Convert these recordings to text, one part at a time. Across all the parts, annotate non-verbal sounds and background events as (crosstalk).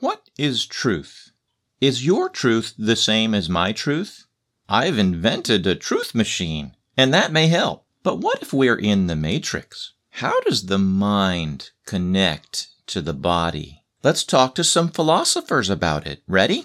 What is truth? Is your truth the same as my truth? I've invented a truth machine, and that may help. But what if we're in the matrix? How does the mind connect to the body? Let's talk to some philosophers about it. Ready?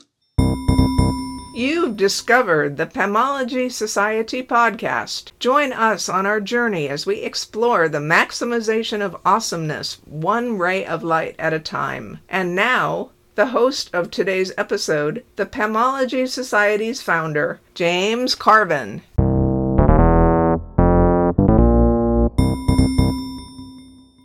You've discovered the Pamalogy Society podcast. Join us on our journey as we explore the maximization of awesomeness, one ray of light at a time. And now, the host of today's episode, the Pamalogy Society's founder, James Carvin.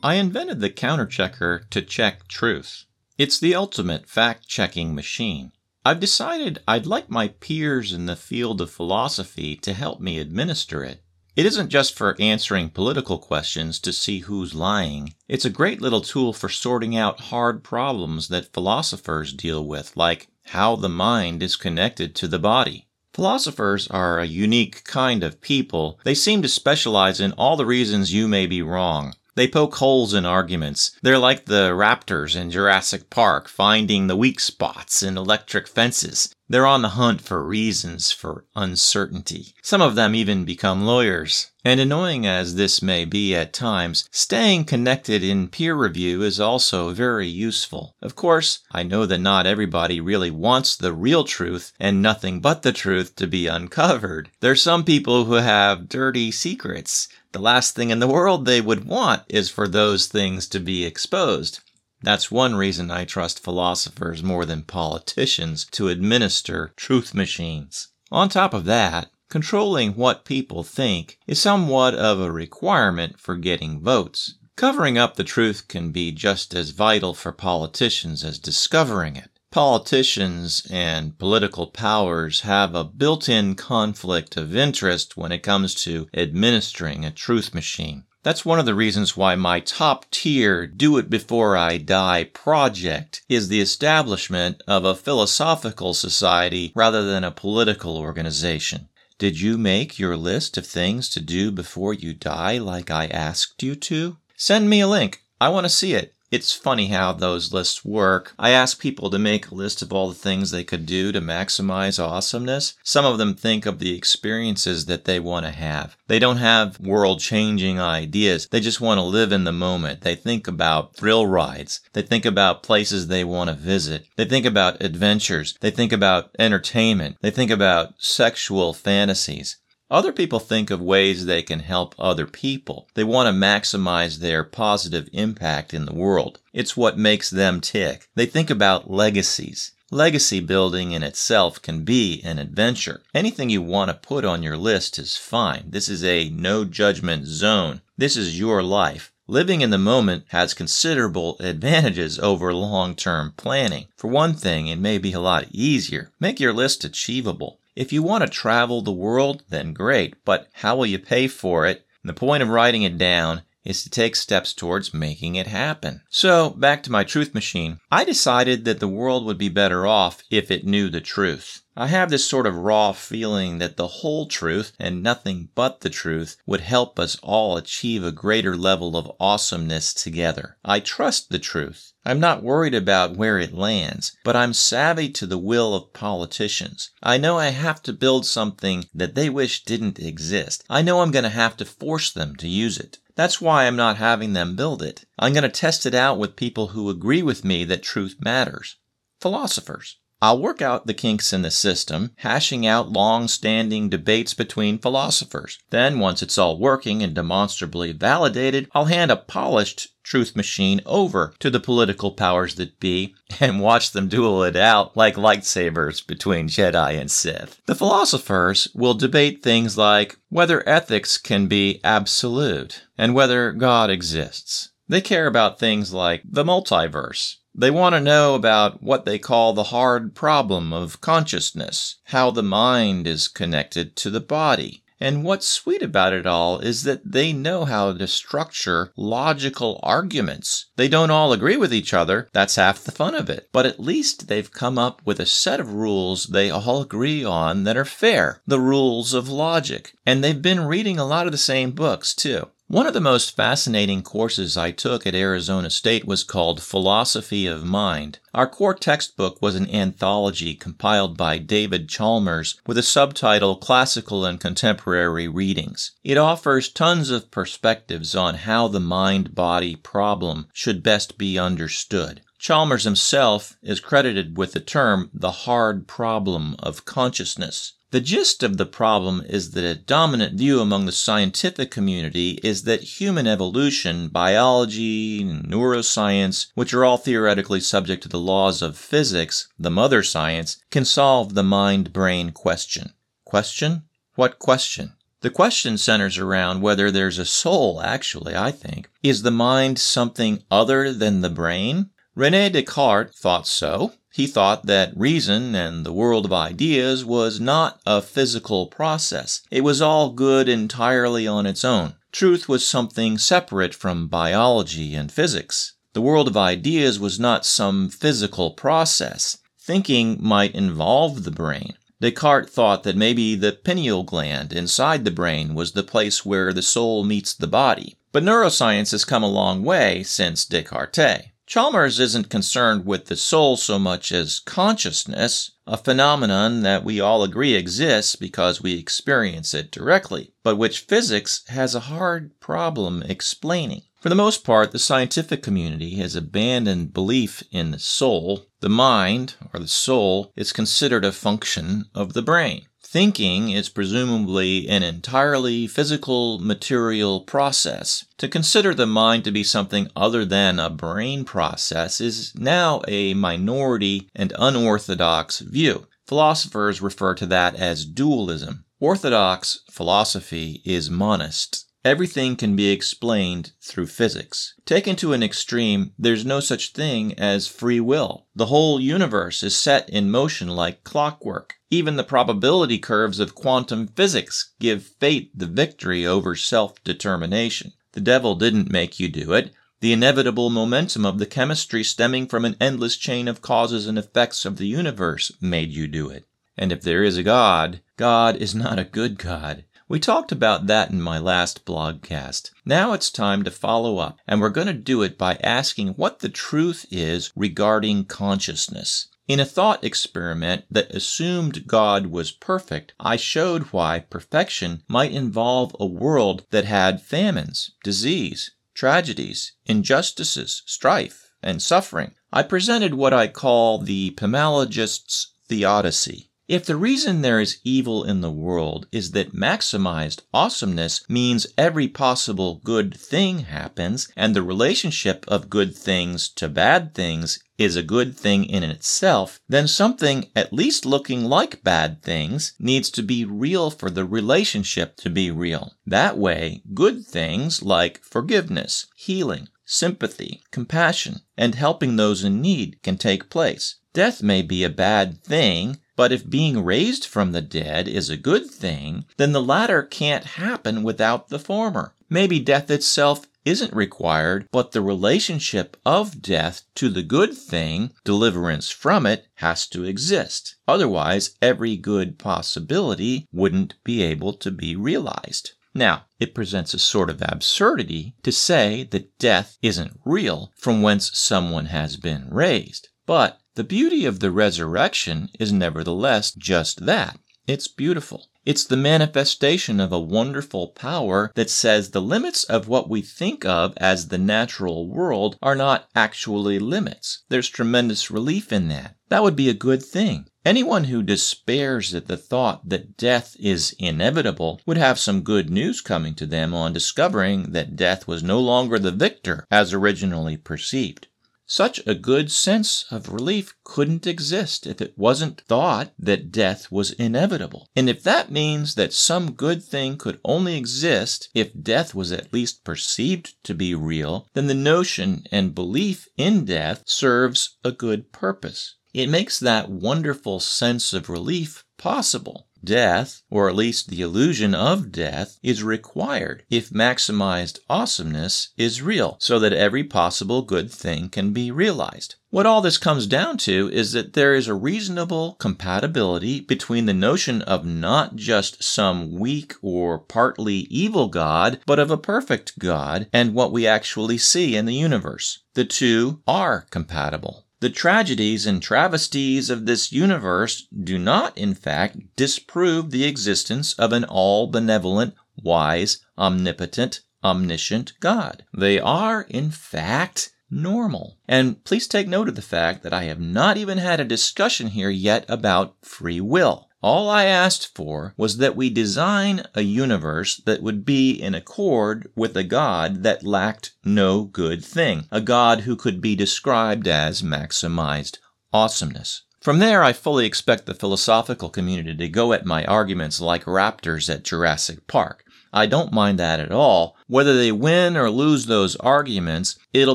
I invented the counterchecker to check truth. It's the ultimate fact checking machine. I've decided I'd like my peers in the field of philosophy to help me administer it. It isn't just for answering political questions to see who's lying. It's a great little tool for sorting out hard problems that philosophers deal with, like how the mind is connected to the body. Philosophers are a unique kind of people. They seem to specialize in all the reasons you may be wrong. They poke holes in arguments. They're like the raptors in Jurassic Park, finding the weak spots in electric fences. They're on the hunt for reasons for uncertainty. Some of them even become lawyers. And annoying as this may be at times, staying connected in peer review is also very useful. Of course, I know that not everybody really wants the real truth and nothing but the truth to be uncovered. There's some people who have dirty secrets. The last thing in the world they would want is for those things to be exposed. That's one reason I trust philosophers more than politicians to administer truth machines. On top of that, controlling what people think is somewhat of a requirement for getting votes. Covering up the truth can be just as vital for politicians as discovering it. Politicians and political powers have a built in conflict of interest when it comes to administering a truth machine. That's one of the reasons why my top tier Do It Before I Die project is the establishment of a philosophical society rather than a political organization. Did you make your list of things to do before you die like I asked you to? Send me a link. I want to see it. It's funny how those lists work. I ask people to make a list of all the things they could do to maximize awesomeness. Some of them think of the experiences that they want to have. They don't have world changing ideas. They just want to live in the moment. They think about thrill rides. They think about places they want to visit. They think about adventures. They think about entertainment. They think about sexual fantasies. Other people think of ways they can help other people. They want to maximize their positive impact in the world. It's what makes them tick. They think about legacies. Legacy building in itself can be an adventure. Anything you want to put on your list is fine. This is a no judgment zone. This is your life. Living in the moment has considerable advantages over long term planning. For one thing, it may be a lot easier. Make your list achievable. If you want to travel the world, then great, but how will you pay for it? And the point of writing it down is to take steps towards making it happen. So, back to my truth machine. I decided that the world would be better off if it knew the truth. I have this sort of raw feeling that the whole truth and nothing but the truth would help us all achieve a greater level of awesomeness together. I trust the truth. I'm not worried about where it lands, but I'm savvy to the will of politicians. I know I have to build something that they wish didn't exist. I know I'm going to have to force them to use it. That's why I'm not having them build it. I'm going to test it out with people who agree with me that truth matters. Philosophers. I'll work out the kinks in the system, hashing out long standing debates between philosophers. Then, once it's all working and demonstrably validated, I'll hand a polished truth machine over to the political powers that be (laughs) and watch them duel it out like lightsabers between Jedi and Sith. The philosophers will debate things like whether ethics can be absolute and whether God exists. They care about things like the multiverse, they want to know about what they call the hard problem of consciousness, how the mind is connected to the body. And what's sweet about it all is that they know how to structure logical arguments. They don't all agree with each other, that's half the fun of it. But at least they've come up with a set of rules they all agree on that are fair, the rules of logic. And they've been reading a lot of the same books, too. One of the most fascinating courses I took at Arizona State was called Philosophy of Mind. Our core textbook was an anthology compiled by David Chalmers with a subtitle Classical and Contemporary Readings. It offers tons of perspectives on how the mind body problem should best be understood. Chalmers himself is credited with the term the hard problem of consciousness. The gist of the problem is that a dominant view among the scientific community is that human evolution, biology, neuroscience, which are all theoretically subject to the laws of physics, the mother science, can solve the mind brain question. Question? What question? The question centers around whether there's a soul, actually, I think. Is the mind something other than the brain? Rene Descartes thought so. He thought that reason and the world of ideas was not a physical process. It was all good entirely on its own. Truth was something separate from biology and physics. The world of ideas was not some physical process. Thinking might involve the brain. Descartes thought that maybe the pineal gland inside the brain was the place where the soul meets the body. But neuroscience has come a long way since Descartes. Chalmers isn't concerned with the soul so much as consciousness, a phenomenon that we all agree exists because we experience it directly, but which physics has a hard problem explaining. For the most part, the scientific community has abandoned belief in the soul. The mind, or the soul, is considered a function of the brain. Thinking is presumably an entirely physical material process. To consider the mind to be something other than a brain process is now a minority and unorthodox view. Philosophers refer to that as dualism. Orthodox philosophy is monist. Everything can be explained through physics. Taken to an extreme, there's no such thing as free will. The whole universe is set in motion like clockwork. Even the probability curves of quantum physics give fate the victory over self determination. The devil didn't make you do it. The inevitable momentum of the chemistry stemming from an endless chain of causes and effects of the universe made you do it. And if there is a God, God is not a good God. We talked about that in my last blogcast. Now it's time to follow up, and we're going to do it by asking what the truth is regarding consciousness. In a thought experiment that assumed God was perfect, I showed why perfection might involve a world that had famines, disease, tragedies, injustices, strife, and suffering. I presented what I call the Pamalogist's theodicy. If the reason there is evil in the world is that maximized awesomeness means every possible good thing happens, and the relationship of good things to bad things is a good thing in itself, then something at least looking like bad things needs to be real for the relationship to be real. That way, good things like forgiveness, healing, sympathy, compassion, and helping those in need can take place. Death may be a bad thing, but if being raised from the dead is a good thing, then the latter can't happen without the former. Maybe death itself isn't required, but the relationship of death to the good thing, deliverance from it, has to exist. Otherwise, every good possibility wouldn't be able to be realized. Now, it presents a sort of absurdity to say that death isn't real from whence someone has been raised. But the beauty of the resurrection is nevertheless just that. It's beautiful. It's the manifestation of a wonderful power that says the limits of what we think of as the natural world are not actually limits. There's tremendous relief in that. That would be a good thing. Anyone who despairs at the thought that death is inevitable would have some good news coming to them on discovering that death was no longer the victor as originally perceived. Such a good sense of relief couldn't exist if it wasn't thought that death was inevitable. And if that means that some good thing could only exist if death was at least perceived to be real, then the notion and belief in death serves a good purpose. It makes that wonderful sense of relief possible. Death, or at least the illusion of death, is required if maximized awesomeness is real, so that every possible good thing can be realized. What all this comes down to is that there is a reasonable compatibility between the notion of not just some weak or partly evil God, but of a perfect God, and what we actually see in the universe. The two are compatible. The tragedies and travesties of this universe do not, in fact, disprove the existence of an all benevolent, wise, omnipotent, omniscient God. They are, in fact, normal. And please take note of the fact that I have not even had a discussion here yet about free will. All I asked for was that we design a universe that would be in accord with a God that lacked no good thing, a God who could be described as maximized awesomeness. From there, I fully expect the philosophical community to go at my arguments like raptors at Jurassic Park. I don't mind that at all. Whether they win or lose those arguments, it'll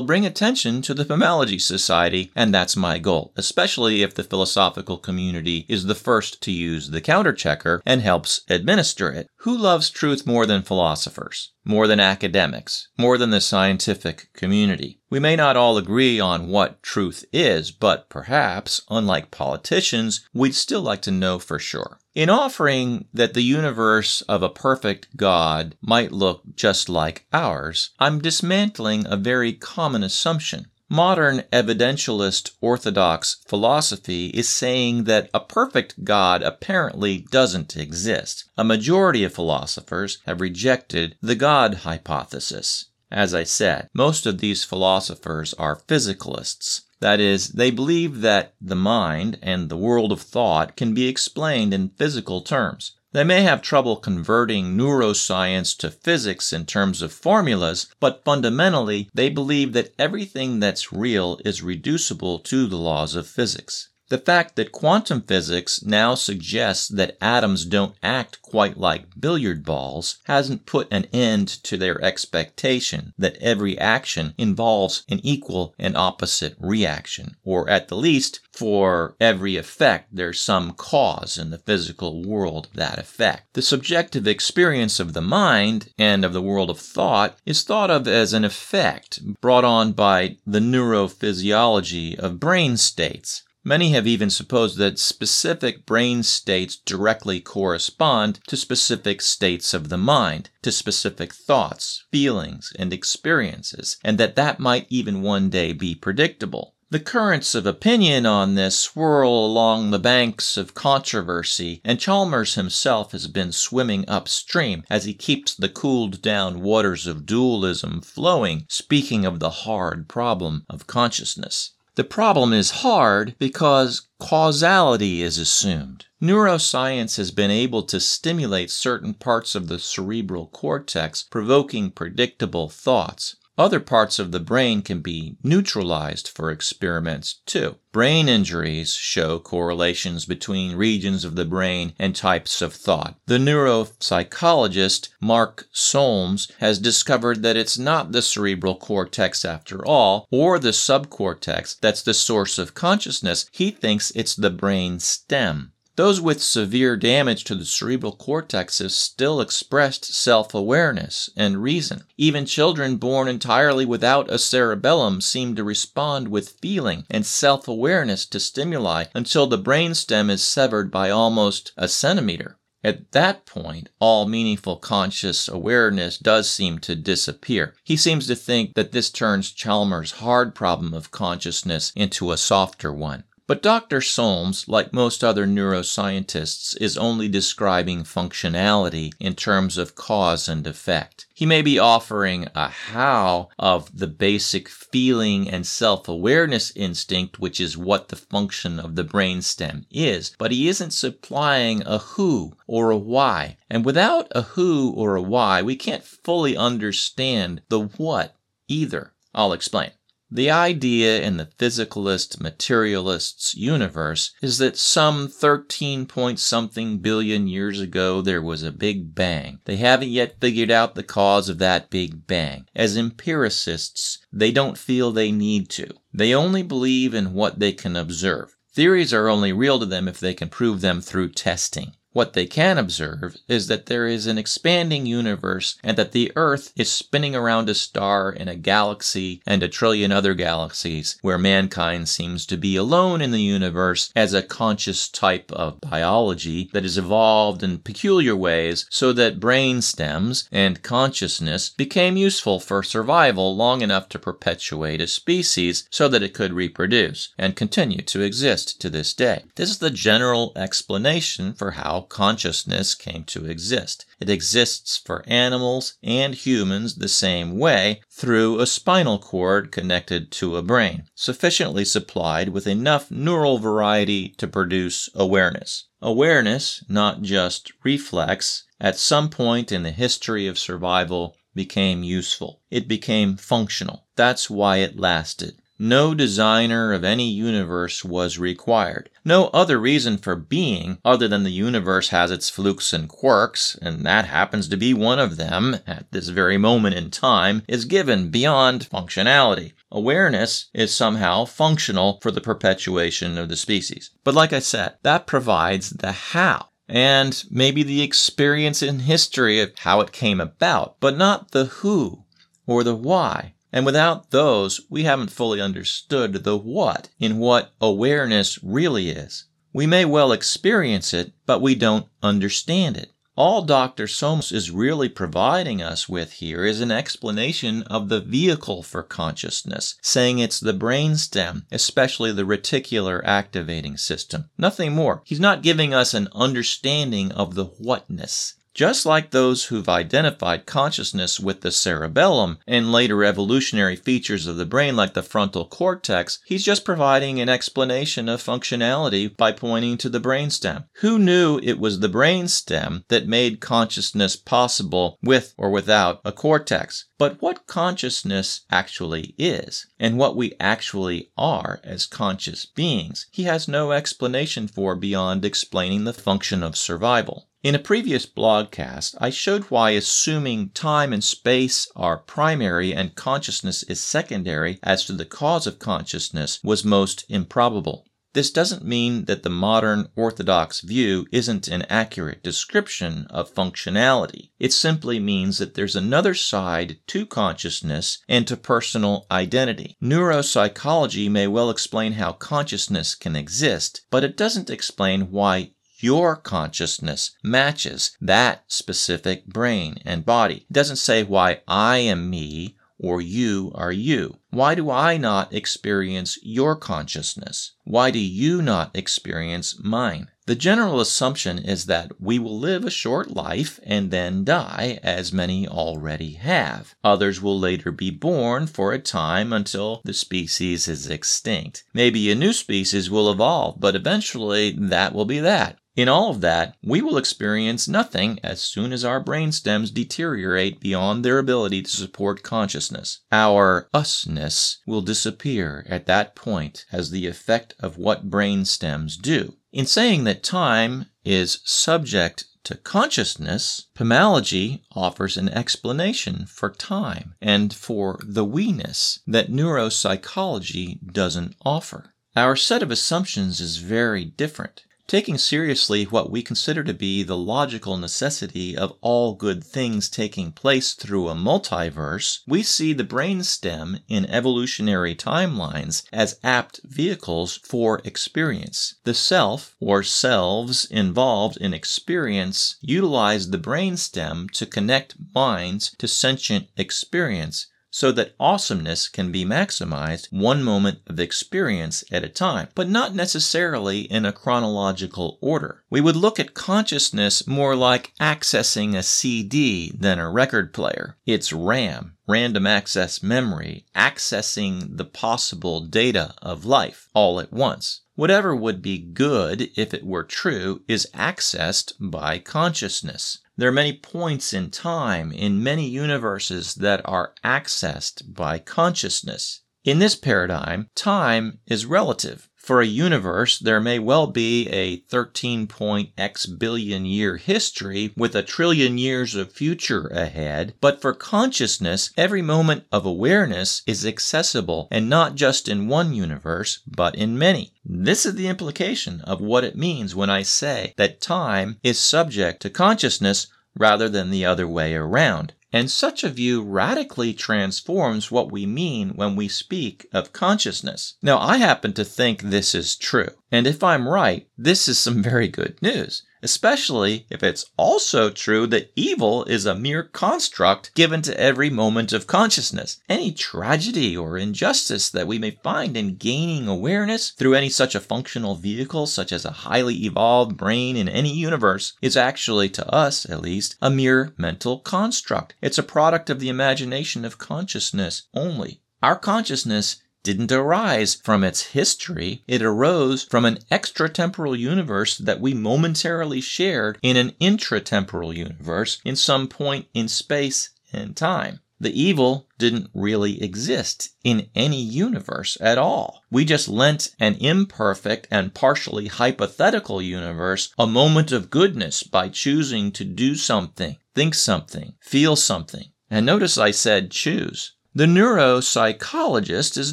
bring attention to the Pamalogy Society, and that's my goal, especially if the philosophical community is the first to use the counter checker and helps administer it. Who loves truth more than philosophers? More than academics? More than the scientific community? We may not all agree on what truth is, but perhaps, unlike politicians, we'd still like to know for sure. In offering that the universe of a perfect God might look just like ours, I'm dismantling a very common assumption. Modern evidentialist orthodox philosophy is saying that a perfect God apparently doesn't exist. A majority of philosophers have rejected the God hypothesis. As I said, most of these philosophers are physicalists. That is, they believe that the mind and the world of thought can be explained in physical terms. They may have trouble converting neuroscience to physics in terms of formulas, but fundamentally, they believe that everything that's real is reducible to the laws of physics. The fact that quantum physics now suggests that atoms don't act quite like billiard balls hasn't put an end to their expectation that every action involves an equal and opposite reaction, or at the least, for every effect there's some cause in the physical world of that effect. The subjective experience of the mind and of the world of thought is thought of as an effect brought on by the neurophysiology of brain states. Many have even supposed that specific brain states directly correspond to specific states of the mind, to specific thoughts, feelings, and experiences, and that that might even one day be predictable. The currents of opinion on this swirl along the banks of controversy, and Chalmers himself has been swimming upstream as he keeps the cooled down waters of dualism flowing, speaking of the hard problem of consciousness. The problem is hard because causality is assumed. Neuroscience has been able to stimulate certain parts of the cerebral cortex, provoking predictable thoughts. Other parts of the brain can be neutralized for experiments too. Brain injuries show correlations between regions of the brain and types of thought. The neuropsychologist Mark Solms has discovered that it's not the cerebral cortex after all, or the subcortex that's the source of consciousness. He thinks it's the brain stem. Those with severe damage to the cerebral cortex have still expressed self awareness and reason. Even children born entirely without a cerebellum seem to respond with feeling and self awareness to stimuli until the brainstem is severed by almost a centimeter. At that point, all meaningful conscious awareness does seem to disappear. He seems to think that this turns Chalmers' hard problem of consciousness into a softer one. But Dr. Solms, like most other neuroscientists, is only describing functionality in terms of cause and effect. He may be offering a how of the basic feeling and self awareness instinct, which is what the function of the brainstem is, but he isn't supplying a who or a why. And without a who or a why, we can't fully understand the what either. I'll explain. The idea in the physicalist materialist's universe is that some 13 point something billion years ago there was a big bang. They haven't yet figured out the cause of that big bang. As empiricists, they don't feel they need to. They only believe in what they can observe. Theories are only real to them if they can prove them through testing. What they can observe is that there is an expanding universe and that the Earth is spinning around a star in a galaxy and a trillion other galaxies where mankind seems to be alone in the universe as a conscious type of biology that has evolved in peculiar ways so that brain stems and consciousness became useful for survival long enough to perpetuate a species so that it could reproduce and continue to exist to this day. This is the general explanation for how consciousness came to exist. It exists for animals and humans the same way through a spinal cord connected to a brain, sufficiently supplied with enough neural variety to produce awareness. Awareness, not just reflex, at some point in the history of survival became useful. It became functional. That's why it lasted. No designer of any universe was required. No other reason for being other than the universe has its flukes and quirks, and that happens to be one of them at this very moment in time, is given beyond functionality. Awareness is somehow functional for the perpetuation of the species. But like I said, that provides the how and maybe the experience in history of how it came about, but not the who or the why. And without those, we haven't fully understood the what in what awareness really is. We may well experience it, but we don't understand it. All Dr. Solms is really providing us with here is an explanation of the vehicle for consciousness, saying it's the brainstem, especially the reticular activating system. Nothing more. He's not giving us an understanding of the whatness. Just like those who've identified consciousness with the cerebellum and later evolutionary features of the brain like the frontal cortex, he's just providing an explanation of functionality by pointing to the brainstem. Who knew it was the brainstem that made consciousness possible with or without a cortex? But what consciousness actually is, and what we actually are as conscious beings, he has no explanation for beyond explaining the function of survival. In a previous blogcast, I showed why assuming time and space are primary and consciousness is secondary as to the cause of consciousness was most improbable. This doesn't mean that the modern orthodox view isn't an accurate description of functionality. It simply means that there's another side to consciousness and to personal identity. Neuropsychology may well explain how consciousness can exist, but it doesn't explain why your consciousness matches that specific brain and body. It doesn't say why I am me or you are you. Why do I not experience your consciousness? Why do you not experience mine? The general assumption is that we will live a short life and then die, as many already have. Others will later be born for a time until the species is extinct. Maybe a new species will evolve, but eventually that will be that. In all of that, we will experience nothing as soon as our brain stems deteriorate beyond their ability to support consciousness. Our usness will disappear at that point as the effect of what brain stems do. In saying that time is subject to consciousness, Pamalogy offers an explanation for time and for the we-ness that neuropsychology doesn't offer. Our set of assumptions is very different. Taking seriously what we consider to be the logical necessity of all good things taking place through a multiverse, we see the brainstem in evolutionary timelines as apt vehicles for experience. The self, or selves involved in experience, utilize the brainstem to connect minds to sentient experience so that awesomeness can be maximized one moment of experience at a time, but not necessarily in a chronological order. We would look at consciousness more like accessing a CD than a record player. It's RAM, random access memory, accessing the possible data of life all at once. Whatever would be good if it were true is accessed by consciousness. There are many points in time in many universes that are accessed by consciousness. In this paradigm, time is relative. For a universe, there may well be a 13 x billion year history with a trillion years of future ahead, but for consciousness, every moment of awareness is accessible, and not just in one universe, but in many. This is the implication of what it means when I say that time is subject to consciousness rather than the other way around. And such a view radically transforms what we mean when we speak of consciousness. Now, I happen to think this is true. And if I'm right, this is some very good news especially if it's also true that evil is a mere construct given to every moment of consciousness. Any tragedy or injustice that we may find in gaining awareness through any such a functional vehicle, such as a highly evolved brain in any universe, is actually, to us at least, a mere mental construct. It's a product of the imagination of consciousness only. Our consciousness didn't arise from its history. It arose from an extratemporal universe that we momentarily shared in an intratemporal universe in some point in space and time. The evil didn't really exist in any universe at all. We just lent an imperfect and partially hypothetical universe a moment of goodness by choosing to do something, think something, feel something. And notice I said choose. The neuropsychologist is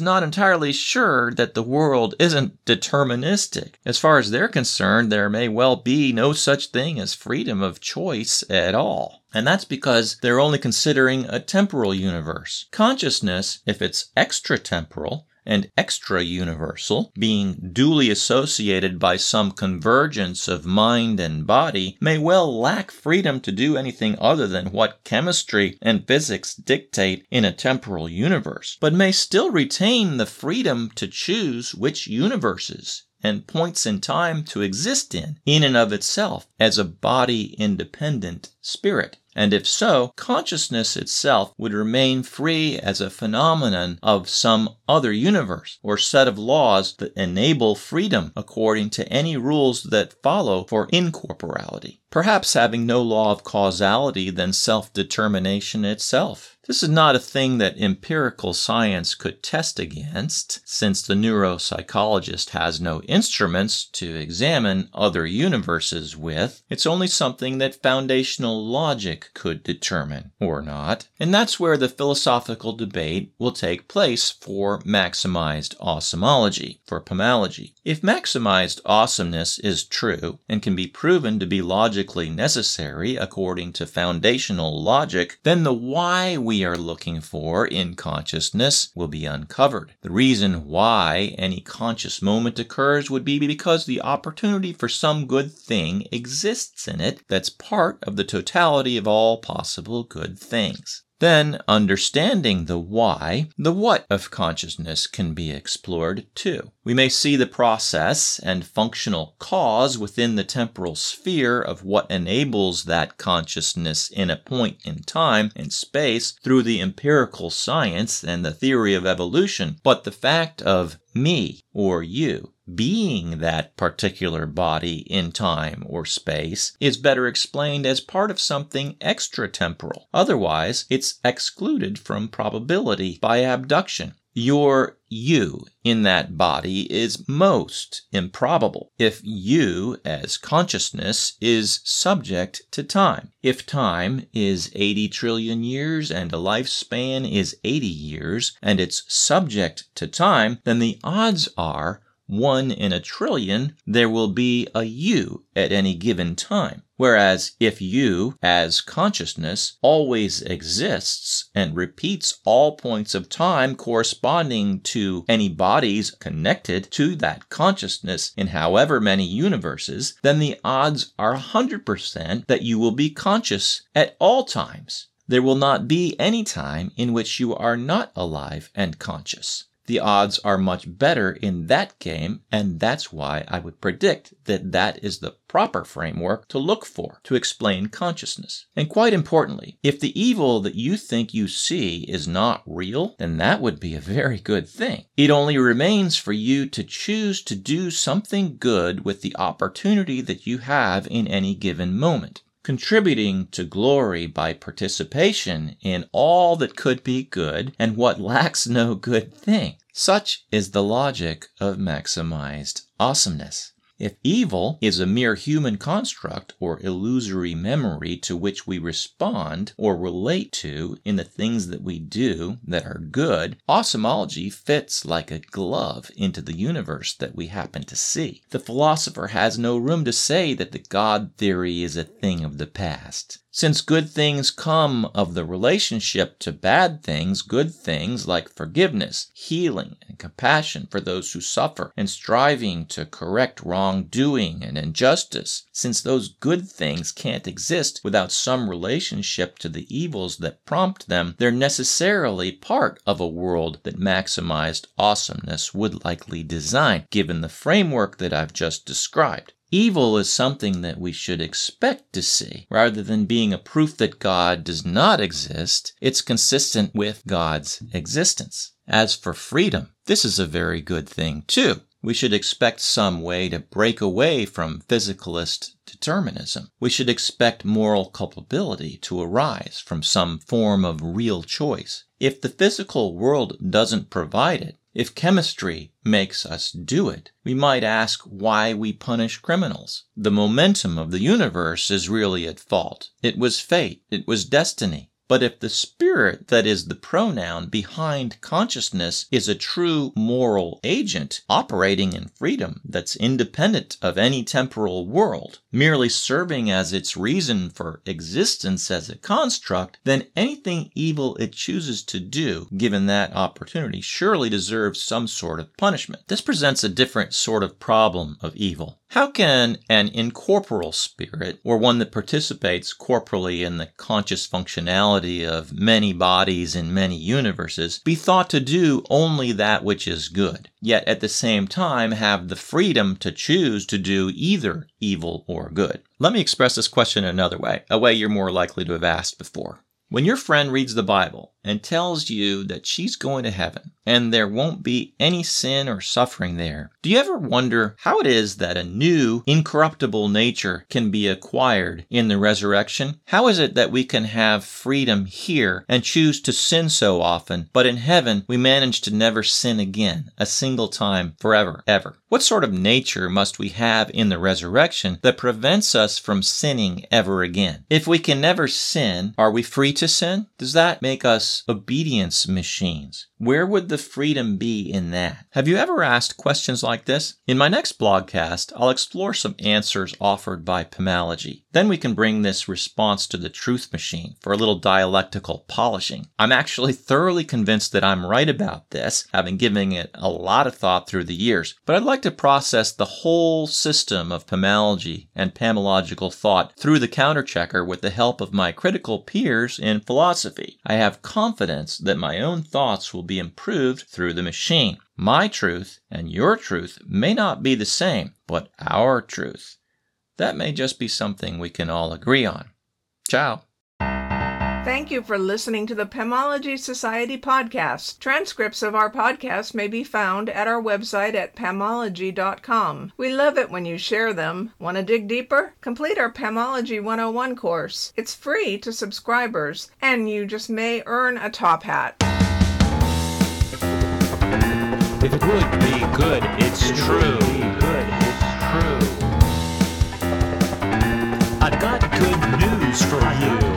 not entirely sure that the world isn't deterministic. As far as they're concerned, there may well be no such thing as freedom of choice at all. And that's because they're only considering a temporal universe. Consciousness, if it's extratemporal, and extra universal, being duly associated by some convergence of mind and body, may well lack freedom to do anything other than what chemistry and physics dictate in a temporal universe, but may still retain the freedom to choose which universes and points in time to exist in, in and of itself, as a body independent spirit. And if so, consciousness itself would remain free as a phenomenon of some other universe or set of laws that enable freedom according to any rules that follow for incorporality, perhaps having no law of causality than self determination itself. This is not a thing that empirical science could test against, since the neuropsychologist has no instruments to examine other universes with. It's only something that foundational logic could determine, or not. And that's where the philosophical debate will take place for maximized awesomology, for Pamalogy. If maximized awesomeness is true and can be proven to be logically necessary according to foundational logic, then the why we are looking for in consciousness will be uncovered. The reason why any conscious moment occurs would be because the opportunity for some good thing exists in it that's part of the totality of all possible good things. Then, understanding the why, the what of consciousness can be explored too. We may see the process and functional cause within the temporal sphere of what enables that consciousness in a point in time and space through the empirical science and the theory of evolution, but the fact of me or you being that particular body in time or space is better explained as part of something extratemporal. Otherwise, it's excluded from probability by abduction. Your you in that body is most improbable if you, as consciousness, is subject to time. If time is 80 trillion years and a lifespan is 80 years and it's subject to time, then the odds are one in a trillion, there will be a you at any given time. Whereas if you, as consciousness, always exists and repeats all points of time corresponding to any bodies connected to that consciousness in however many universes, then the odds are 100% that you will be conscious at all times. There will not be any time in which you are not alive and conscious the odds are much better in that game, and that's why I would predict that that is the proper framework to look for to explain consciousness. And quite importantly, if the evil that you think you see is not real, then that would be a very good thing. It only remains for you to choose to do something good with the opportunity that you have in any given moment. Contributing to glory by participation in all that could be good and what lacks no good thing. Such is the logic of maximized awesomeness. If evil is a mere human construct or illusory memory to which we respond or relate to in the things that we do that are good, awesomology fits like a glove into the universe that we happen to see. The philosopher has no room to say that the God theory is a thing of the past. Since good things come of the relationship to bad things, good things like forgiveness, healing, and compassion for those who suffer, and striving to correct wrongdoing and injustice, since those good things can't exist without some relationship to the evils that prompt them, they're necessarily part of a world that maximized awesomeness would likely design, given the framework that I've just described. Evil is something that we should expect to see. Rather than being a proof that God does not exist, it's consistent with God's existence. As for freedom, this is a very good thing too. We should expect some way to break away from physicalist determinism. We should expect moral culpability to arise from some form of real choice. If the physical world doesn't provide it, if chemistry makes us do it, we might ask why we punish criminals. The momentum of the universe is really at fault. It was fate. It was destiny. But if the spirit that is the pronoun behind consciousness is a true moral agent operating in freedom that's independent of any temporal world, merely serving as its reason for existence as a construct, then anything evil it chooses to do, given that opportunity, surely deserves some sort of punishment. This presents a different sort of problem of evil. How can an incorporeal spirit, or one that participates corporally in the conscious functionality of many bodies in many universes, be thought to do only that which is good, yet at the same time have the freedom to choose to do either evil or good? Let me express this question another way, a way you're more likely to have asked before. When your friend reads the Bible and tells you that she's going to heaven and there won't be any sin or suffering there, do you ever wonder how it is that a new, incorruptible nature can be acquired in the resurrection? How is it that we can have freedom here and choose to sin so often, but in heaven we manage to never sin again, a single time, forever, ever? What sort of nature must we have in the resurrection that prevents us from sinning ever again? If we can never sin, are we free to sin? Does that make us obedience machines? Where would the freedom be in that? Have you ever asked questions like this? In my next blogcast, I'll explore some answers offered by Pamalogy. Then we can bring this response to the truth machine for a little dialectical polishing. I'm actually thoroughly convinced that I'm right about this, having given it a lot of thought through the years, but I'd like to process the whole system of Pamalogy and Pamalogical thought through the counterchecker with the help of my critical peers in philosophy. I have confidence that my own thoughts will be improved through the machine. My truth and your truth may not be the same, but our truth. That may just be something we can all agree on. Ciao. Thank you for listening to the Pamalogy Society podcast. Transcripts of our podcast may be found at our website at pamalogy.com. We love it when you share them. Want to dig deeper? Complete our Pamalogy 101 course. It's free to subscribers, and you just may earn a top hat. If it would be good, it's true. good news for you.